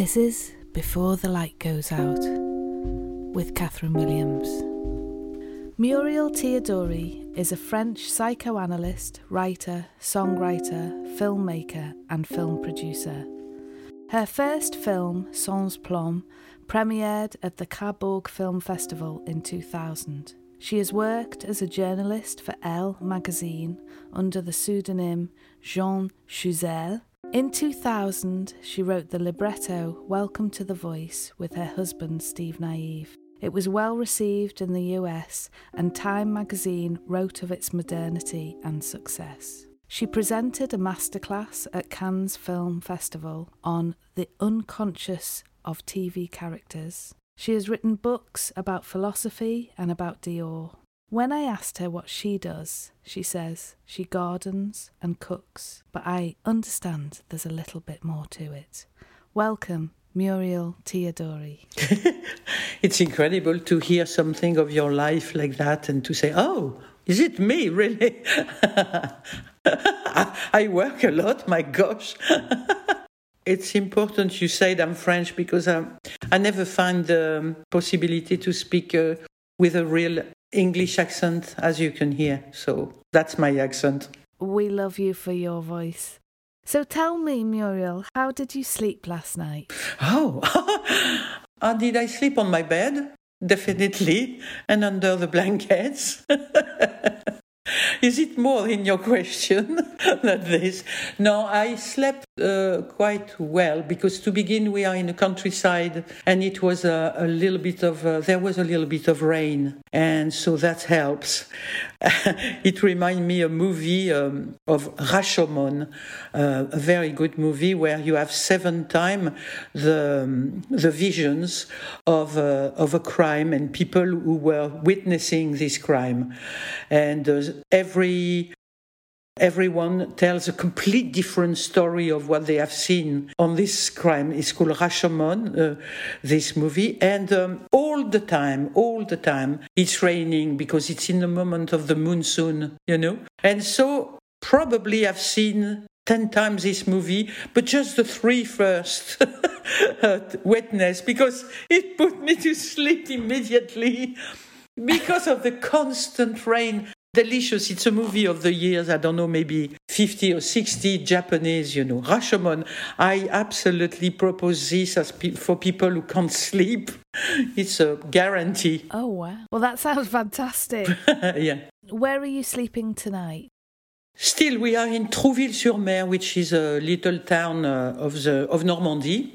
This is Before the Light Goes Out with Catherine Williams. Muriel Teodori is a French psychoanalyst, writer, songwriter, filmmaker, and film producer. Her first film, Sans Plomb, premiered at the Cabourg Film Festival in 2000. She has worked as a journalist for Elle magazine under the pseudonym Jean Chouzel. In 2000, she wrote the libretto Welcome to the Voice with her husband Steve Nieve. It was well received in the US, and Time magazine wrote of its modernity and success. She presented a masterclass at Cannes Film Festival on the unconscious of TV characters. She has written books about philosophy and about Dior. When I asked her what she does, she says she gardens and cooks, but I understand there's a little bit more to it. Welcome, Muriel Teodori. it's incredible to hear something of your life like that and to say, oh, is it me, really? I work a lot, my gosh. it's important you said I'm French because I, I never find the possibility to speak uh, with a real English accent, as you can hear. So that's my accent. We love you for your voice. So tell me, Muriel, how did you sleep last night? Oh, uh, did I sleep on my bed? Definitely, and under the blankets. Is it more in your question than this? No, I slept uh, quite well because to begin, we are in the countryside and it was a, a little bit of, uh, there was a little bit of rain. And so that helps. it reminds me a movie um, of Rashomon, uh, a very good movie where you have seven times the, um, the visions of, uh, of a crime and people who were witnessing this crime. And uh, every everyone tells a complete different story of what they have seen on this crime. It's called Rashomon, uh, this movie, and um, all the time, all the time, it's raining because it's in the moment of the monsoon, you know. And so probably I've seen 10 times this movie, but just the three first witness because it put me to sleep immediately because of the constant rain delicious. It's a movie of the years, I don't know, maybe 50 or 60 Japanese, you know. Rashomon, I absolutely propose this as pe- for people who can't sleep. It's a guarantee. Oh, wow. Well, that sounds fantastic. yeah. Where are you sleeping tonight? Still, we are in Trouville-sur-Mer, which is a little town uh, of, the, of Normandy.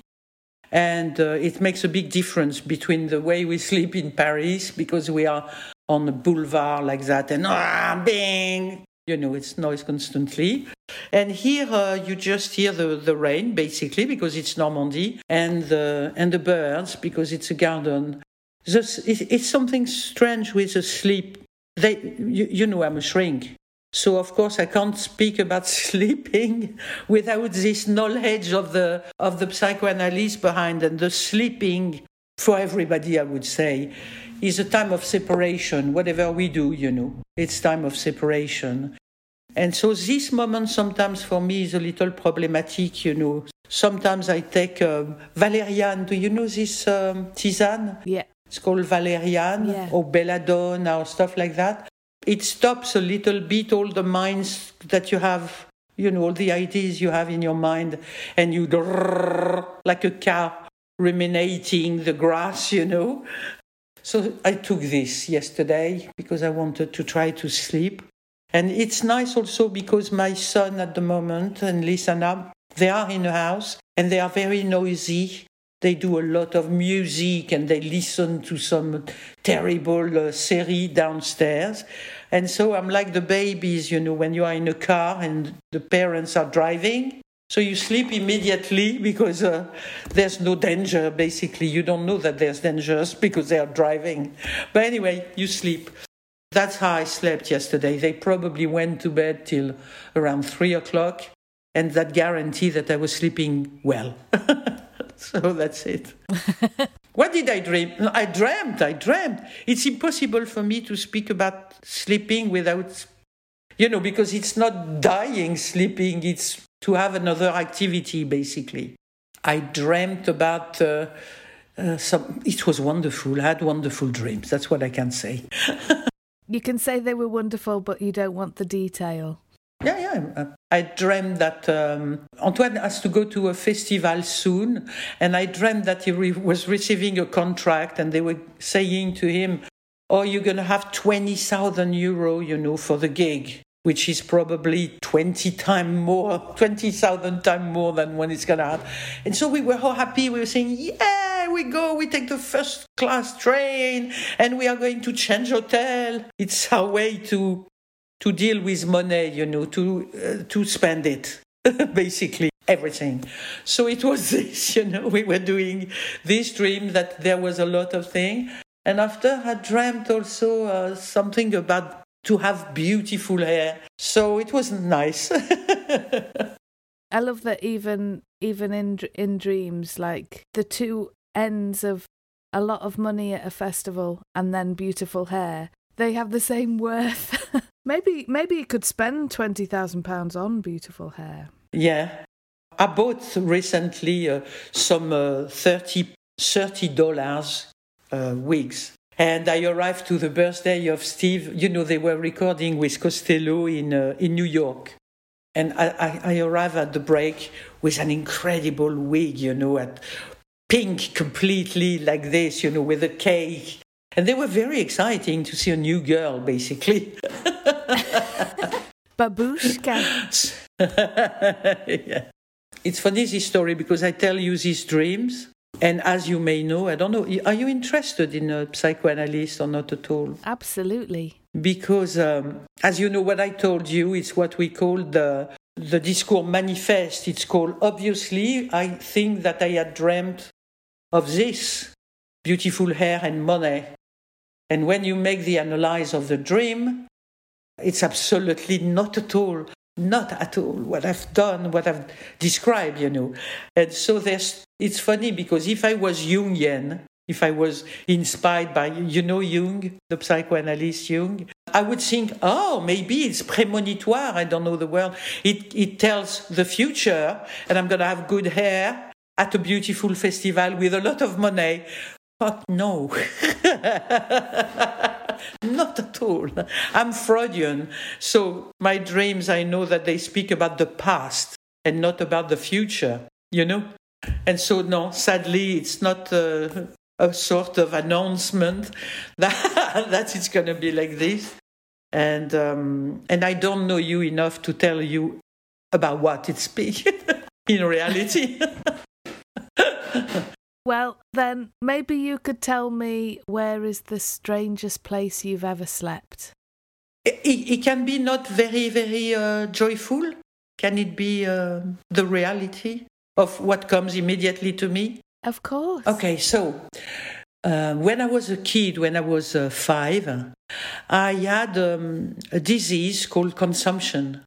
And uh, it makes a big difference between the way we sleep in Paris, because we are on the boulevard like that, and ah, bang, you know, it's noise constantly. And here uh, you just hear the, the rain, basically, because it's Normandy, and the, and the birds, because it's a garden. This, it's something strange with the sleep. They, you, you know, I'm a shrink. So of course I can't speak about sleeping without this knowledge of the of the psychoanalyst behind and the sleeping for everybody I would say is a time of separation, whatever we do, you know. It's time of separation. And so this moment sometimes for me is a little problematic, you know. Sometimes I take um, valerian. Do you know this um, tisane? Yeah. It's called valerian yeah. or belladonna or stuff like that. It stops a little bit all the minds that you have, you know, all the ideas you have in your mind, and you like a cow ruminating the grass, you know. So I took this yesterday because I wanted to try to sleep. And it's nice also because my son at the moment and Lisana, they are in a house and they are very noisy. They do a lot of music and they listen to some terrible uh, series downstairs. And so I'm like the babies, you know, when you are in a car and the parents are driving so you sleep immediately because uh, there's no danger, basically. You don't know that there's dangers because they are driving. But anyway, you sleep. That's how I slept yesterday. They probably went to bed till around three o'clock, and that guarantee that I was sleeping well. so that's it. what did I dream? I dreamt, I dreamt. It's impossible for me to speak about sleeping without, you know, because it's not dying sleeping, it's to have another activity, basically. I dreamt about uh, uh, some. It was wonderful. I had wonderful dreams. That's what I can say. you can say they were wonderful, but you don't want the detail. Yeah, yeah. I dreamed that um, Antoine has to go to a festival soon, and I dreamed that he re- was receiving a contract, and they were saying to him, "Oh, you're going to have twenty thousand euro, you know, for the gig." Which is probably 20 times more, 20,000 times more than when it's going to happen. And so we were all happy. We were saying, yeah, we go, we take the first class train, and we are going to change hotel. It's our way to to deal with money, you know, to uh, to spend it, basically everything. So it was this, you know, we were doing this dream that there was a lot of thing, and after I dreamt also uh, something about to have beautiful hair. So it was nice. I love that even even in in dreams, like the two ends of a lot of money at a festival and then beautiful hair, they have the same worth. Maybe maybe you could spend twenty thousand pounds on beautiful hair. Yeah, I bought recently uh, some uh, 30 dollars uh, wigs. And I arrived to the birthday of Steve. You know, they were recording with Costello in uh, in New York, and I, I, I arrived at the break with an incredible wig. You know, at pink completely like this. You know, with a cake and they were very exciting to see a new girl, basically. Babushka. yeah. It's funny this story because I tell you these dreams, and as you may know, I don't know, are you interested in a psychoanalyst or not at all? Absolutely. Because, um, as you know, what I told you is what we call the the discourse manifest. It's called obviously. I think that I had dreamt of this beautiful hair and money and when you make the analysis of the dream, it's absolutely not at all, not at all what I've done, what I've described, you know. And so there's, it's funny because if I was Jungian, if I was inspired by, you know, Jung, the psychoanalyst Jung, I would think, oh, maybe it's premonitoire. I don't know the word. It, it tells the future, and I'm going to have good hair at a beautiful festival with a lot of money. But no, not at all. I'm Freudian, so my dreams, I know that they speak about the past and not about the future, you know? And so, no, sadly, it's not a, a sort of announcement that, that it's going to be like this. And, um, and I don't know you enough to tell you about what it speaks in reality. Well, then maybe you could tell me where is the strangest place you've ever slept? It, it can be not very, very uh, joyful. Can it be uh, the reality of what comes immediately to me? Of course. Okay, so uh, when I was a kid, when I was uh, five, I had um, a disease called consumption.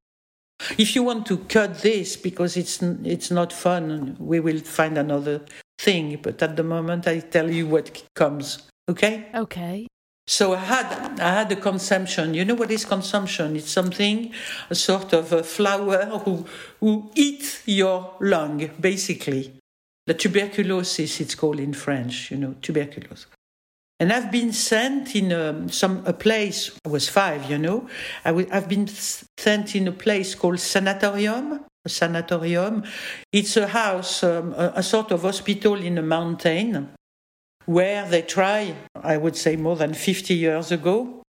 If you want to cut this because it's it's not fun, we will find another thing, but at the moment I tell you what comes. Okay? Okay. So I had I had a consumption. You know what is consumption? It's something, a sort of a flower who who eat your lung, basically. The tuberculosis, it's called in French. You know, tuberculosis. And I've been sent in a, some a place. I was five, you know. i w- I've been sent in a place called sanatorium a sanatorium. It's a house, um, a, a sort of hospital in a mountain where they try, I would say more than 50 years ago,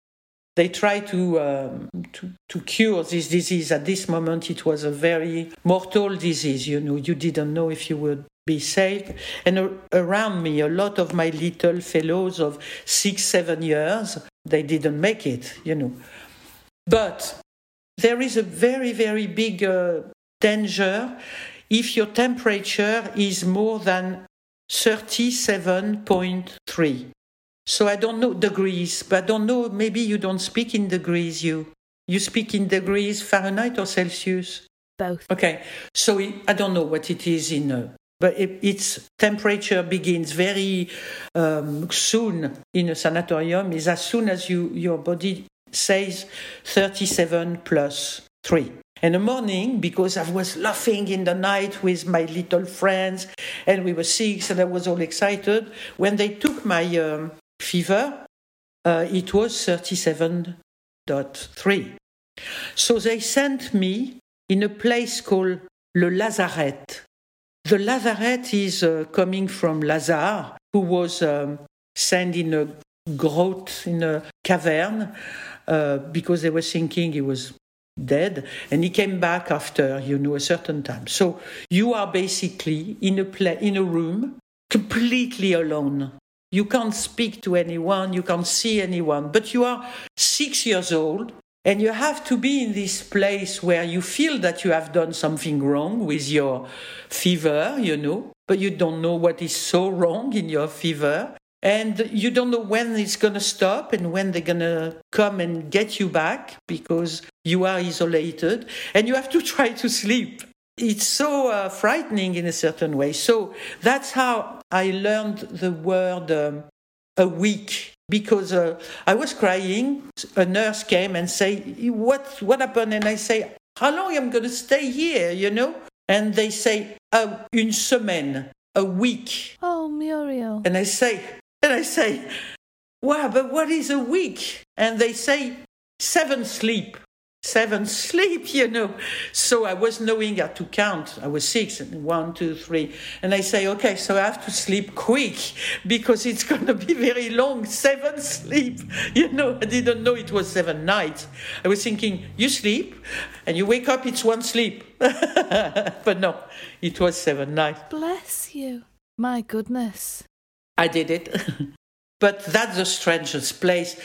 they try to, um, to, to cure this disease. At this moment, it was a very mortal disease. You know, you didn't know if you would be saved. And uh, around me, a lot of my little fellows of six, seven years, they didn't make it. You know, but there is a very, very big uh, danger if your temperature is more than 37.3. So I don't know degrees, but I don't know, maybe you don't speak in degrees, you. You speak in degrees Fahrenheit or Celsius? Both. Okay, so I don't know what it is in, uh, but it, its temperature begins very um, soon in a sanatorium, is as soon as you, your body says 37 plus three. And the morning, because I was laughing in the night with my little friends, and we were six, and I was all excited. When they took my um, fever, uh, it was 37.3. So they sent me in a place called Le Lazaret. The Lazaret is uh, coming from Lazare, who was um, sent in a grotte, in a cavern, uh, because they were thinking he was dead and he came back after you know a certain time. So you are basically in a pla- in a room completely alone. You can't speak to anyone you can't see anyone but you are 6 years old and you have to be in this place where you feel that you have done something wrong with your fever you know but you don't know what is so wrong in your fever and you don't know when it's going to stop and when they're going to come and get you back because you are isolated and you have to try to sleep. It's so uh, frightening in a certain way. So that's how I learned the word um, a week because uh, I was crying. A nurse came and say, "What what happened?" And I say, "How long am I going to stay here?" You know. And they say, uh, "Une semaine." A week. Oh, Muriel. And I say, and I say, wow, but what is a week? And they say, seven sleep. Seven sleep, you know. So I was knowing how to count. I was six, and one, two, three. And I say, okay, so I have to sleep quick because it's going to be very long. Seven sleep. You know, I didn't know it was seven nights. I was thinking, you sleep and you wake up, it's one sleep. but no, it was seven nights. Bless you. My goodness. I did it. But that's the strangest place.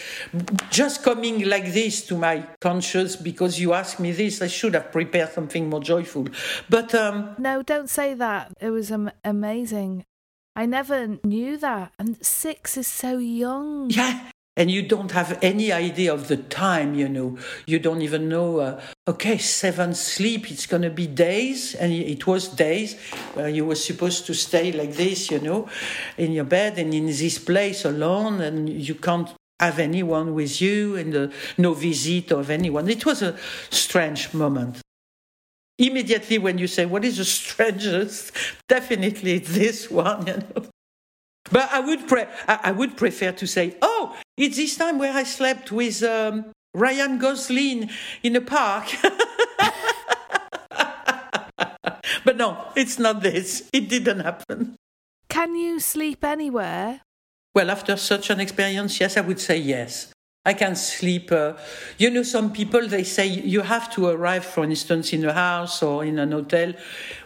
Just coming like this to my conscience because you asked me this, I should have prepared something more joyful. But um, no, don't say that. It was um, amazing. I never knew that. And six is so young. Yeah, and you don't have any idea of the time you know. You don't even know uh, okay seven sleep it's going to be days and it was days where you were supposed to stay like this you know in your bed and in this place alone and you can't have anyone with you and uh, no visit of anyone. It was a strange moment. Immediately when you say what is the strangest? Definitely this one you know but I would, pre- I would prefer to say, oh, it's this time where I slept with um, Ryan Gosling in a park. but no, it's not this. It didn't happen. Can you sleep anywhere? Well, after such an experience, yes, I would say yes. I can sleep. Uh, you know, some people they say you have to arrive, for instance, in a house or in an hotel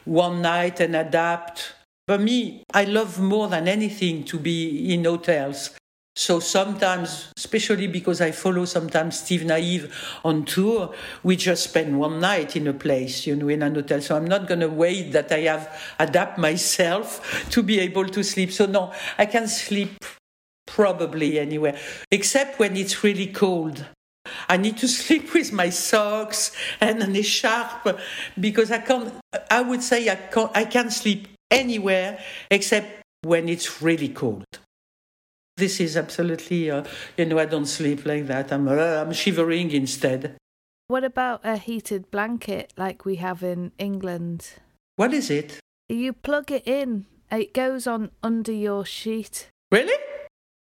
one night and adapt for me, I love more than anything to be in hotels. So sometimes, especially because I follow sometimes Steve Nieve on tour, we just spend one night in a place, you know, in an hotel. So I'm not going to wait that I have adapt myself to be able to sleep. So no, I can sleep probably anywhere, except when it's really cold. I need to sleep with my socks and an echarpe because I can't. I would say I can't. I can't sleep anywhere except when it's really cold. This is absolutely, uh, you know, I don't sleep like that. I'm, uh, I'm shivering instead. What about a heated blanket like we have in England? What is it? You plug it in, it goes on under your sheet. Really?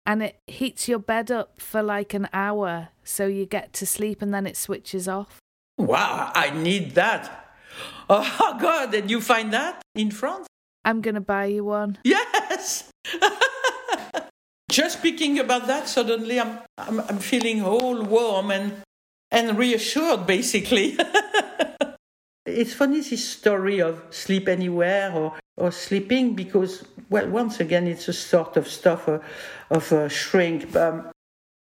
And it heats your bed up for like an hour so you get to sleep and then it switches off. Wow, I need that. Oh, God, did you find that in France? I'm going to buy you one. Yes! Just speaking about that, suddenly I'm, I'm, I'm feeling all warm and, and reassured, basically. it's funny this story of sleep anywhere or, or sleeping because, well, once again, it's a sort of stuff of, of a shrink. Um,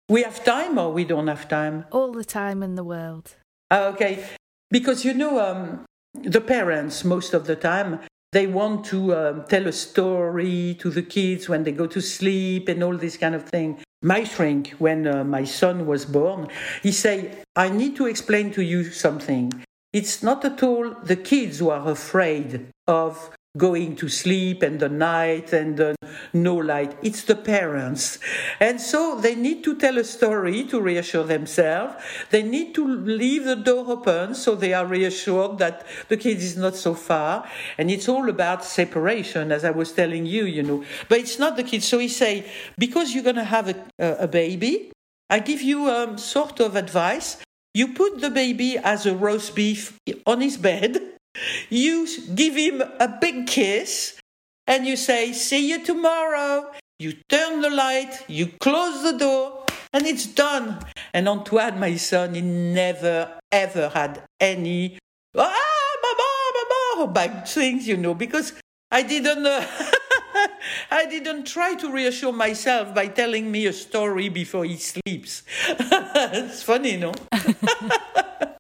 we have time or we don't have time? All the time in the world. Ah, okay. Because, you know, um, the parents, most of the time, they want to um, tell a story to the kids when they go to sleep and all this kind of thing. My shrink, when uh, my son was born, he said, I need to explain to you something. It's not at all the kids who are afraid of going to sleep and the night and the no light. It's the parents. And so they need to tell a story to reassure themselves. They need to leave the door open so they are reassured that the kid is not so far. And it's all about separation, as I was telling you, you know. But it's not the kid. So he say, because you're going to have a, a, baby, I give you um, sort of advice. You put the baby as a roast beef on his bed. You give him a big kiss and you say, See you tomorrow. You turn the light, you close the door, and it's done. And Antoine, my son, he never ever had any, ah, mama, mama, bad things, you know, because I didn't. Uh, I didn't try to reassure myself by telling me a story before he sleeps. it's funny, no?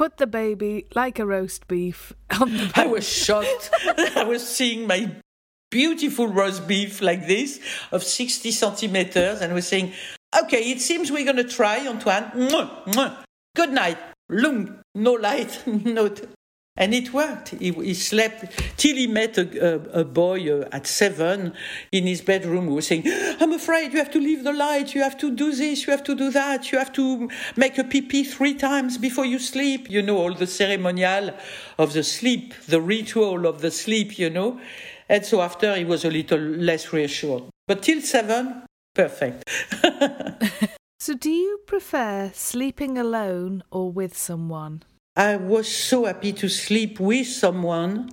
Put the baby like a roast beef on the. I was shocked. I was seeing my beautiful roast beef like this of 60 centimeters and we're saying, okay, it seems we're going to try, Antoine. Good night. Long, no light, no. And it worked. He, he slept till he met a, a, a boy uh, at seven in his bedroom who was saying, I'm afraid you have to leave the light, you have to do this, you have to do that, you have to make a pee pee three times before you sleep. You know, all the ceremonial of the sleep, the ritual of the sleep, you know. And so after, he was a little less reassured. But till seven, perfect. so, do you prefer sleeping alone or with someone? I was so happy to sleep with someone.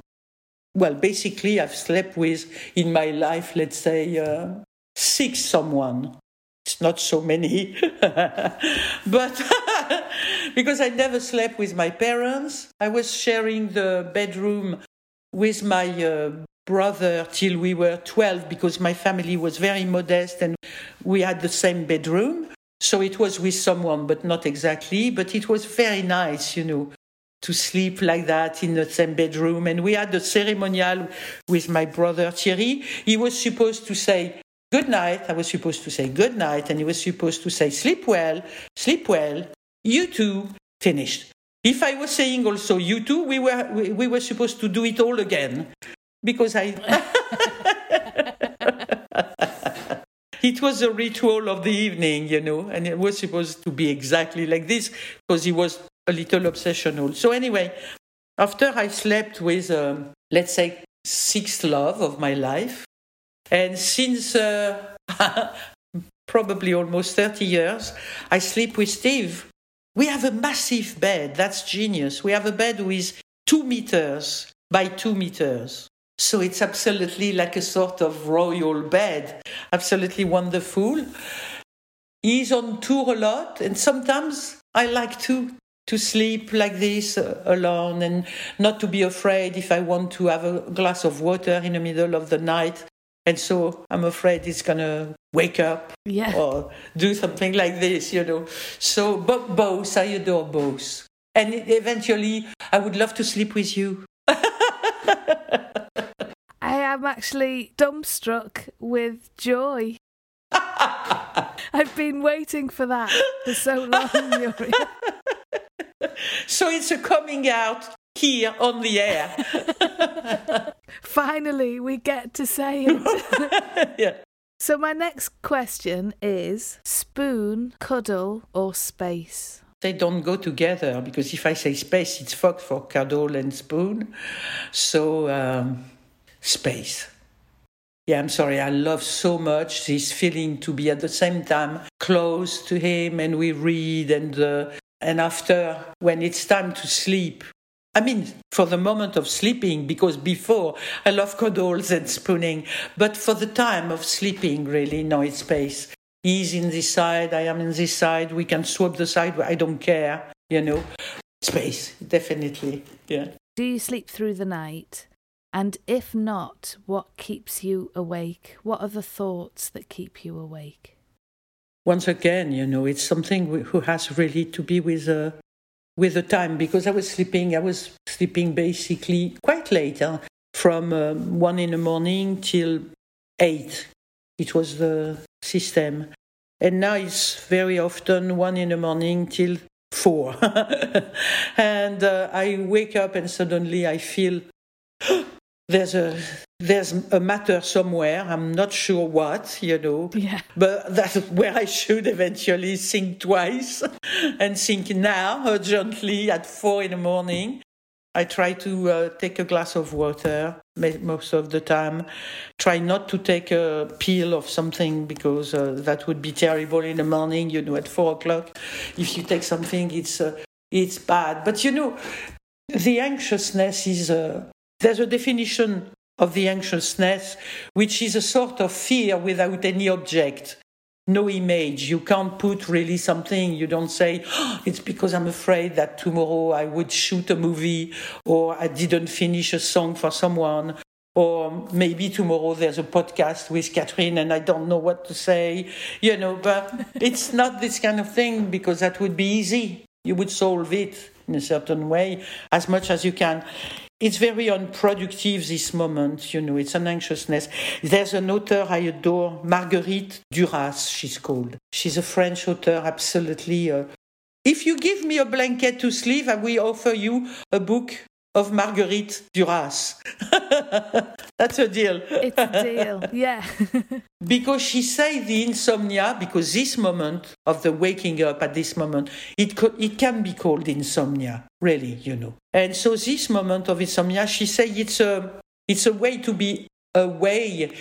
Well, basically, I've slept with in my life, let's say, uh, six someone. It's not so many, but because I never slept with my parents, I was sharing the bedroom with my uh, brother till we were 12 because my family was very modest and we had the same bedroom. So it was with someone, but not exactly. But it was very nice, you know, to sleep like that in the same bedroom. And we had a ceremonial with my brother Thierry. He was supposed to say, Good night. I was supposed to say good night. And he was supposed to say, Sleep well, sleep well. You too. Finished. If I was saying also you too, we were, we, we were supposed to do it all again because I. it was a ritual of the evening, you know, and it was supposed to be exactly like this because he was a little obsessional. So, anyway, after I slept with, um, let's say, sixth love of my life, and since uh, probably almost 30 years, I sleep with Steve. We have a massive bed. That's genius. We have a bed with two meters by two meters. So it's absolutely like a sort of royal bed, absolutely wonderful. He's on tour a lot, and sometimes I like to to sleep like this uh, alone and not to be afraid if I want to have a glass of water in the middle of the night. And so I'm afraid he's going to wake up yeah. or do something like this, you know. So, but both, I adore both. And eventually, I would love to sleep with you. I am actually dumbstruck with joy. I've been waiting for that for so long, Yuri. So it's a coming out here on the air. Finally, we get to say it. yeah. So, my next question is spoon, cuddle, or space? They don't go together because if I say space, it's fuck for cuddle and spoon. So, um, space. Yeah, I'm sorry. I love so much this feeling to be at the same time close to him, and we read, and uh, and after when it's time to sleep. I mean, for the moment of sleeping, because before I love cuddles and spooning, but for the time of sleeping, really, no, it's space. He's in this side, I am in this side. We can swap the side. I don't care, you know. Space, definitely. Yeah. Do you sleep through the night? And if not, what keeps you awake? What are the thoughts that keep you awake? Once again, you know, it's something who has really to be with uh, with the time because I was sleeping. I was sleeping basically quite late, from uh, one in the morning till eight. It was the system, and now it's very often one in the morning till four, and uh, I wake up and suddenly I feel there's a there's a matter somewhere i'm not sure what you know. Yeah. but that's where i should eventually think twice and think now urgently at four in the morning. I try to uh, take a glass of water most of the time. Try not to take a pill of something because uh, that would be terrible in the morning you know at four o'clock. If you take something it's uh, it's bad. But you know the anxiousness is uh, there's a definition of the anxiousness which is a sort of fear without any object no image you can't put really something you don't say "Oh, it's because i'm afraid that tomorrow i would shoot a movie or i didn't finish a song for someone or maybe tomorrow there's a podcast with Catherine and I don't know what to say, you know, but it's not this kind of thing because that would be easy. You would solve it in a certain way as much as you can. It's very unproductive this moment, you know, it's an anxiousness. There's an author I adore, Marguerite Duras, she's called. She's a French author, absolutely. Uh, if you give me a blanket to sleep, I will offer you a book of Marguerite Duras. That's a deal. It's a deal. Yeah. Because she say the insomnia, because this moment of the waking up at this moment, it, co- it can be called insomnia, really, you know. And so this moment of insomnia, she say it's a, it's a way to be away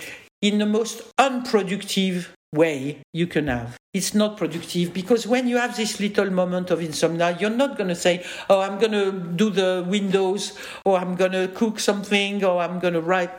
in the most unproductive way you can have. It's not productive because when you have this little moment of insomnia, you're not going to say, Oh, I'm going to do the windows, or I'm going to cook something, or I'm going to write.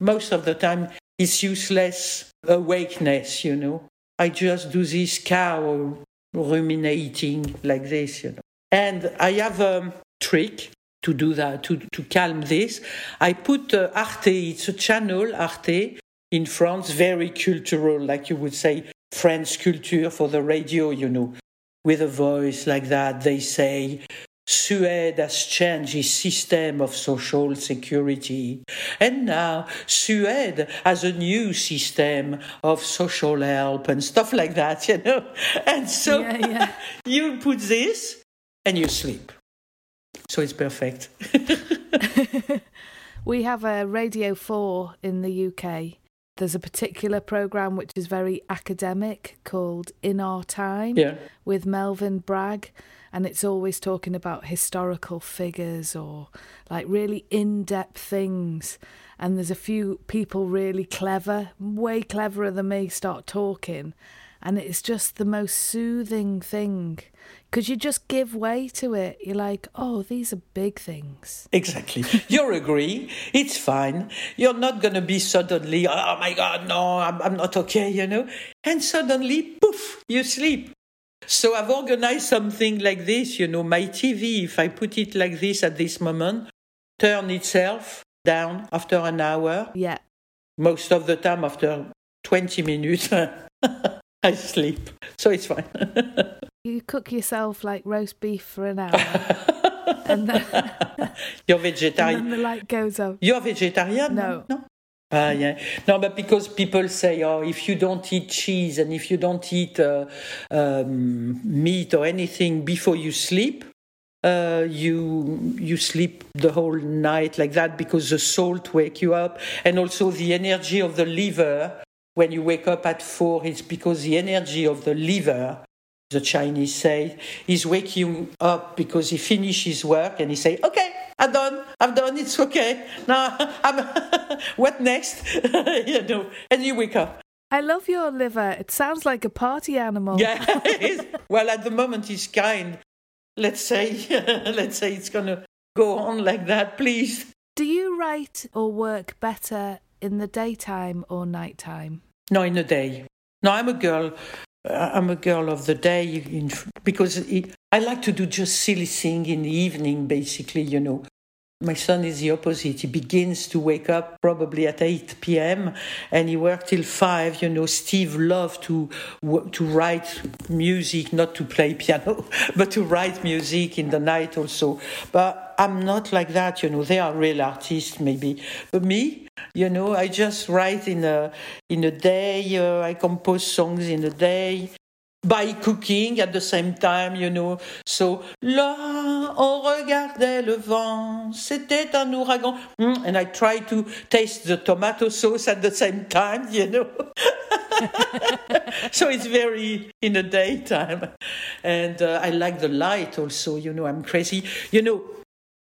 Most of the time, it's useless awakeness, you know. I just do this cow ruminating like this, you know. And I have a trick to do that, to, to calm this. I put uh, Arte, it's a channel, Arte, in France, very cultural, like you would say, French culture for the radio, you know, with a voice like that. They say, Suède has changed its system of social security. And now Suède has a new system of social help and stuff like that, you know. And so Yeah, yeah. you put this and you sleep. So it's perfect. We have a Radio 4 in the UK. There's a particular programme which is very academic called In Our Time yeah. with Melvin Bragg. And it's always talking about historical figures or like really in depth things. And there's a few people really clever, way cleverer than me, start talking. And it's just the most soothing thing because you just give way to it. You're like, oh, these are big things. Exactly. You're agree. It's fine. You're not going to be suddenly, oh my God, no, I'm, I'm not okay, you know. And suddenly, poof, you sleep. So I've organized something like this, you know, my TV, if I put it like this at this moment, turn itself down after an hour. Yeah. Most of the time, after 20 minutes, I sleep. So it's fine. You cook yourself like roast beef for an hour and, then, You're and vegetarian. then the light goes off. You're vegetarian? No. No. Ah, yeah. No, but because people say, oh, if you don't eat cheese and if you don't eat uh, um, meat or anything before you sleep, uh, you you sleep the whole night like that because the salt wake you up, and also the energy of the liver. When you wake up at four, it's because the energy of the liver the Chinese say, is waking you up because he finishes work and he say, okay, I'm done, I'm done, it's okay. Now, I'm, what next? you know, and you wake up. I love your liver. It sounds like a party animal. Yeah. it's- well, at the moment, he's kind. Let's say, let's say it's gonna go on like that, please. Do you write or work better in the daytime or nighttime? No, in the day. No, I'm a girl. uh, I'm a girl of the day because I like to do just silly thing in the evening, basically, you know. My son is the opposite. He begins to wake up probably at 8 p.m. and he works till 5. You know, Steve loved to, to write music, not to play piano, but to write music in the night also. But I'm not like that, you know. They are real artists, maybe. But me, you know, I just write in a, in a day. Uh, I compose songs in a day. By cooking at the same time, you know. So, là, on regardait le vent, c'était un ouragan. Mm, and I try to taste the tomato sauce at the same time, you know. so it's very in the daytime. And uh, I like the light also, you know, I'm crazy. You know,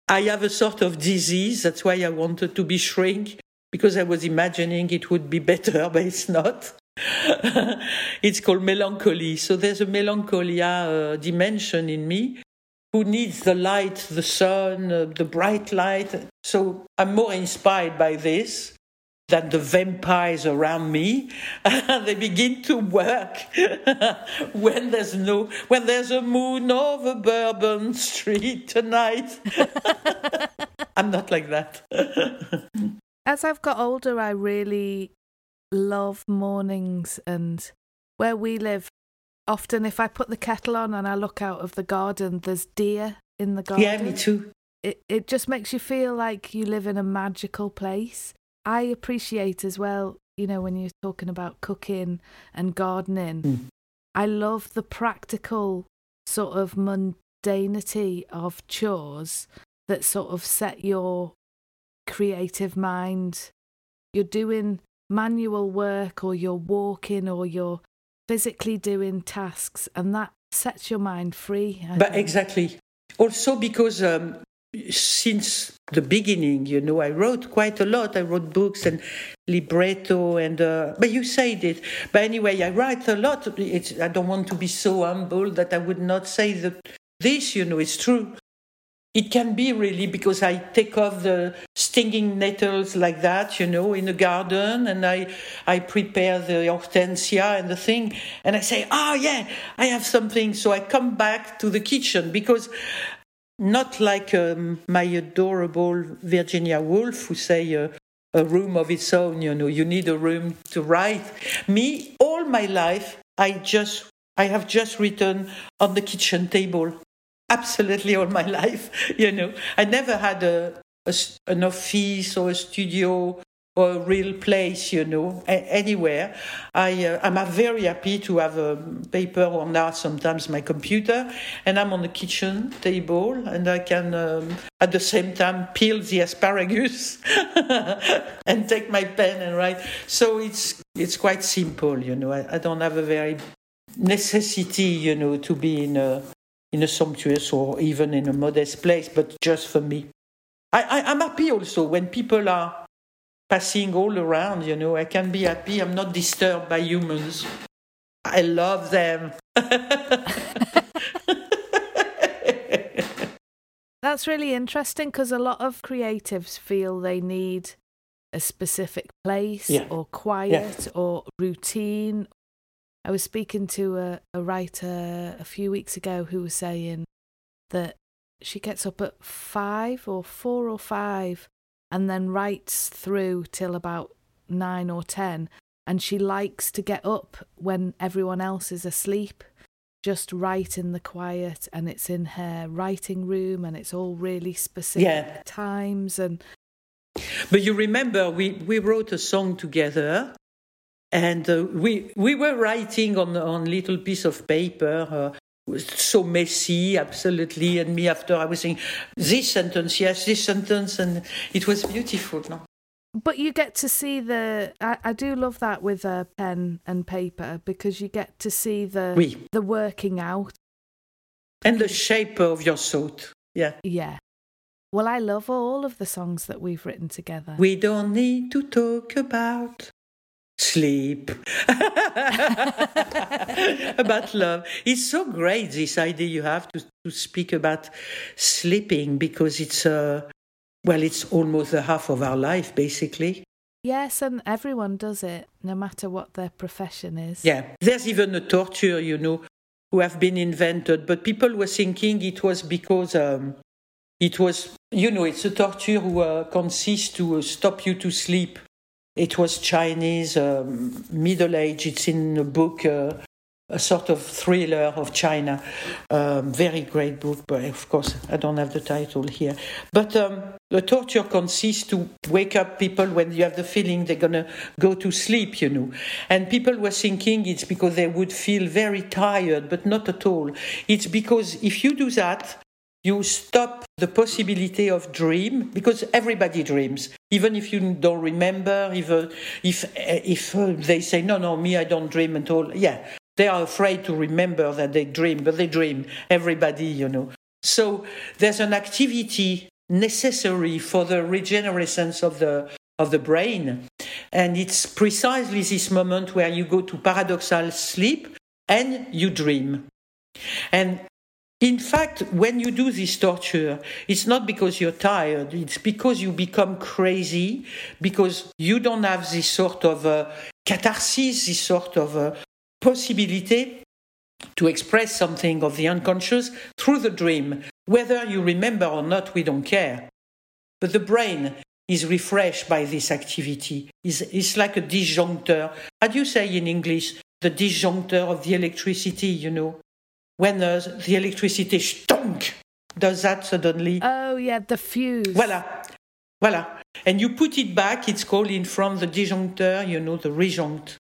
I have a sort of disease. That's why I wanted to be shrink because I was imagining it would be better, but it's not. it's called melancholy. So there's a melancholia uh, dimension in me who needs the light, the sun, uh, the bright light. So I'm more inspired by this than the vampires around me. they begin to work when there's no when there's a moon over Bourbon Street tonight. I'm not like that. As I've got older, I really love mornings and where we live. Often, if I put the kettle on and I look out of the garden, there's deer in the garden. Yeah, me too. It it just makes you feel like you live in a magical place. I appreciate as well, you know, when you're talking about cooking and gardening. Mm. I love the practical sort of mundanity of chores that sort of set your creative mind. You're doing manual work or you're walking or you're physically doing tasks and that sets your mind free. I but think. exactly. Also because um, since the beginning, you know, I wrote quite a lot. I wrote books and libretto, and uh, but you said it. But anyway, I write a lot. It's, I don't want to be so humble that I would not say that this. You know, it's true. It can be really because I take off the stinging nettles like that, you know, in the garden, and I I prepare the hortensia and the thing, and I say, oh, yeah, I have something. So I come back to the kitchen because not like um, my adorable Virginia Woolf who say uh, a room of its own, you know, you need a room to write. Me, all my life, I just, I have just written on the kitchen table. Absolutely all my life, you know. I never had a, a an office or a studio or a real place, you know, anywhere. I, uh, I'm very happy to have a paper or now sometimes my computer, and I'm on the kitchen table, and I can um, at the same time peel the asparagus and take my pen and write. So it's it's quite simple, you know. I, I don't have a very necessity, you know, to be in a in a sumptuous or even in a modest place, but just for me. I, I, I'm happy also when people are passing all around, you know. I can be happy. I'm not disturbed by humans. I love them. That's really interesting because a lot of creatives feel they need a specific place yeah. or quiet yeah. or routine. I was speaking to a, a writer a few weeks ago who was saying that she gets up at five or four or five and then writes through till about nine or ten. And she likes to get up when everyone else is asleep, just write in the quiet. And it's in her writing room and it's all really specific yeah. times. And but you remember we, we wrote a song together and uh, we we were writing on on little piece of paper uh, so messy, absolutely. And me after I was saying this sentence, yes, this sentence, and it was beautiful. No? But you get to see the. I, I do love that with a pen and paper because you get to see the oui. the working out and the shape of your thought. Yeah. Yeah. Well, I love all of the songs that we've written together. We don't need to talk about sleep, about love. It's so great, this idea you have to, to speak about sleeping because it's, uh, well, it's almost the half of our life, basically. Yes, and everyone does it, no matter what their profession is. Yeah, there's even a torture, you know, who have been invented, but people were thinking it was because um, it was, you know, it's a torture who uh, consists to uh, stop you to sleep it was Chinese, um, Middle Age. It's in a book, uh, a sort of thriller of China. Um, very great book, but of course I don't have the title here. But um, the torture consists to wake up people when you have the feeling they're gonna go to sleep, you know. And people were thinking it's because they would feel very tired, but not at all. It's because if you do that, you stop the possibility of dream because everybody dreams even if you don't remember even if if uh, they say no no me i don't dream at all yeah they are afraid to remember that they dream, but they dream, everybody, you know. So there's an activity necessary for the regenerescence of the of the brain. And it's precisely this moment where you go to paradoxal sleep and you dream. And in fact, when you do this torture, it's not because you're tired, it's because you become crazy, because you don't have this sort of uh, catharsis, this sort of uh, possibility to express something of the unconscious through the dream. Whether you remember or not, we don't care. But the brain is refreshed by this activity. It's, it's like a disjunctor. How do you say in English? The disjunctor of the electricity, you know? When uh, the electricity stunk, does that suddenly? Oh, yeah, the fuse. Voila. Voila. And you put it back, it's called in from the disjunctor, you know, the rejunct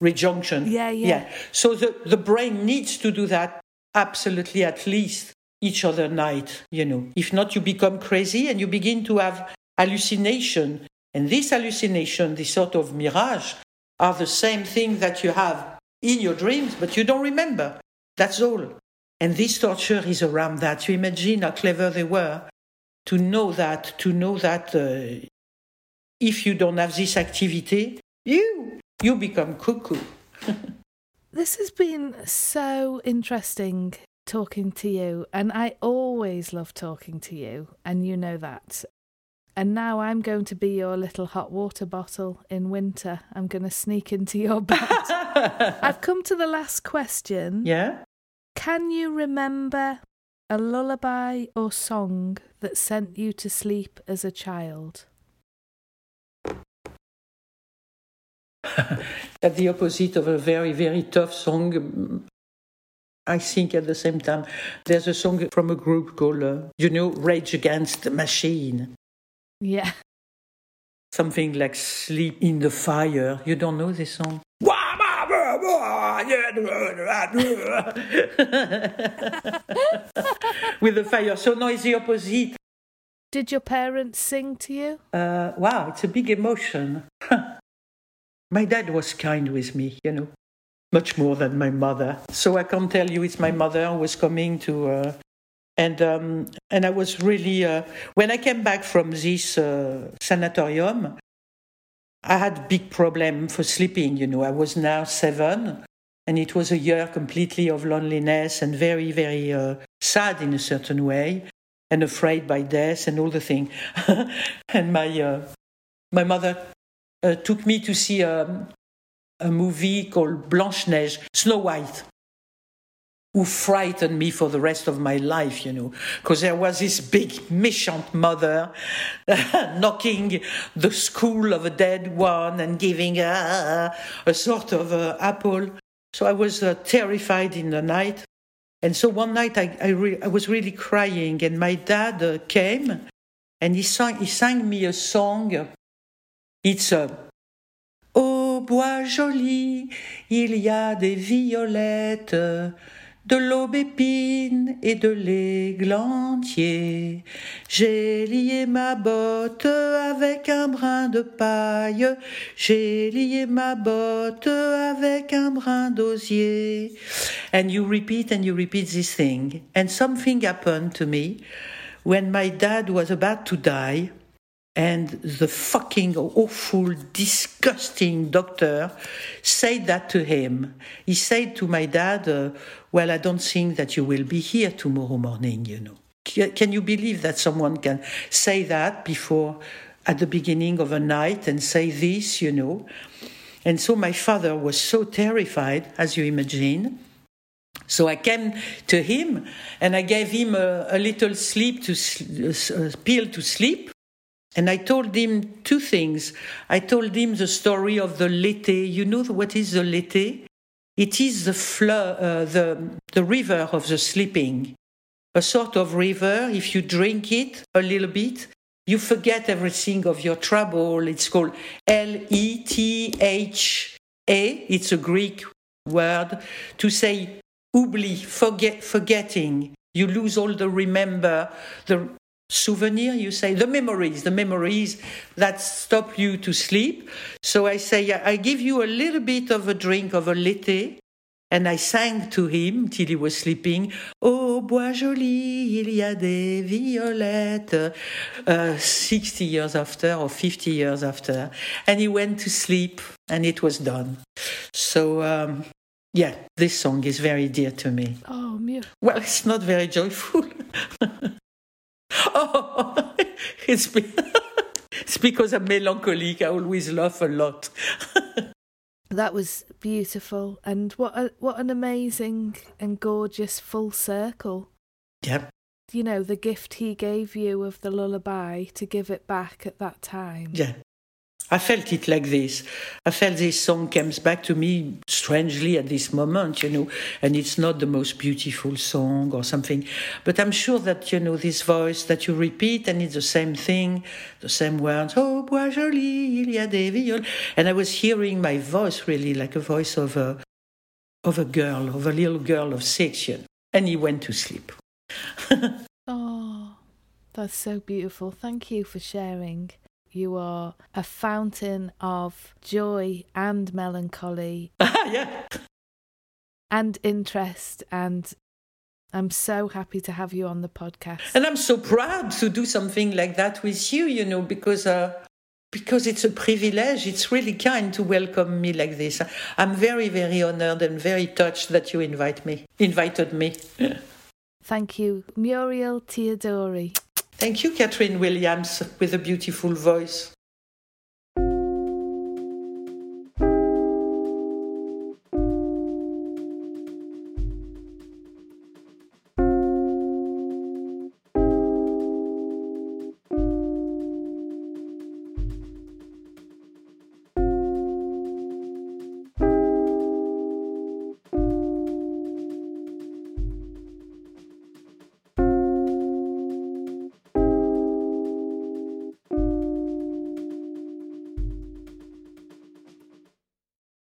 rejunction. Yeah, yeah. yeah. So the, the brain needs to do that absolutely at least each other night, you know. If not, you become crazy and you begin to have hallucination. And this hallucination, this sort of mirage, are the same thing that you have in your dreams, but you don't remember. That's all. And this torture is around that. You imagine how clever they were to know that, to know that uh, if you don't have this activity, you you become cuckoo. this has been so interesting talking to you, and I always love talking to you, and you know that. And now I'm going to be your little hot water bottle in winter. I'm going to sneak into your bed. I've come to the last question. Yeah. Can you remember a lullaby or song that sent you to sleep as a child? at the opposite of a very, very tough song. I think at the same time, there's a song from a group called, uh, you know, Rage Against the Machine. Yeah. Something like Sleep in the Fire. You don't know this song? With the fire. So noisy opposite. Did your parents sing to you? Uh, wow, it's a big emotion. My dad was kind with me, you know, much more than my mother. So I can't tell you it's my mother who was coming to. Uh, and um, and I was really uh, when I came back from this uh, sanatorium, I had big problem for sleeping. You know, I was now seven, and it was a year completely of loneliness and very very uh, sad in a certain way, and afraid by death and all the thing. and my uh, my mother uh, took me to see a, a movie called Blanche Neige, Snow White, who frightened me for the rest of my life, you know, because there was this big méchant mother knocking the skull of a dead one and giving a, a sort of uh, apple. So I was uh, terrified in the night. And so one night I, I, re- I was really crying, and my dad uh, came and he sang, he sang me a song It's a Au bois joli, il y a des violettes, de l'aubépine et de l'églantier. J'ai lié ma botte avec un brin de paille, j'ai lié ma botte avec un brin d'osier. And you repeat and you repeat this thing. And something happened to me when my dad was about to die. And the fucking awful, disgusting doctor said that to him. He said to my dad, uh, Well, I don't think that you will be here tomorrow morning, you know. Can you believe that someone can say that before, at the beginning of a night, and say this, you know? And so my father was so terrified, as you imagine. So I came to him and I gave him a, a little sleep to a pill to sleep and I told him two things. I told him the story of the Léthé. You know what is the Léthé? it is the, flo- uh, the, the river of the sleeping. A sort of river, if you drink it a little bit, you forget everything of your trouble. It's called L E T H A. It's a Greek word to say oubli, forget, forgetting. You lose all the remember, the souvenir, you say, the memories, the memories that stop you to sleep. So I say, I give you a little bit of a drink of a Léthé. And I sang to him till he was sleeping. Oh, bois joli, il y a des violettes. Uh, 60 years after or 50 years after. And he went to sleep and it was done. So, um, yeah, this song is very dear to me. Oh, mute. Well, it's not very joyful. oh, it's, be- it's because I'm melancholic. I always laugh a lot. That was beautiful, and what a, what an amazing and gorgeous full circle. Yep. You know, the gift he gave you of the lullaby to give it back at that time. Yeah. I felt it like this. I felt this song comes back to me strangely at this moment, you know, and it's not the most beautiful song or something, but I'm sure that, you know, this voice that you repeat and it's the same thing, the same words, oh, bois joli, il y a des violes. And I was hearing my voice really like a voice of a, of a girl, of a little girl of six, you know, and he went to sleep. Oh, that's so beautiful. Thank you for sharing. You are a fountain of joy and melancholy yeah. and interest, and I'm so happy to have you on the podcast. And I'm so proud to do something like that with you, you know, because uh, because it's a privilege. It's really kind to welcome me like this. I'm very, very honored and very touched that you invite me, invited me. Thank you, Muriel Teodori. Thank you, Catherine Williams, with a beautiful voice.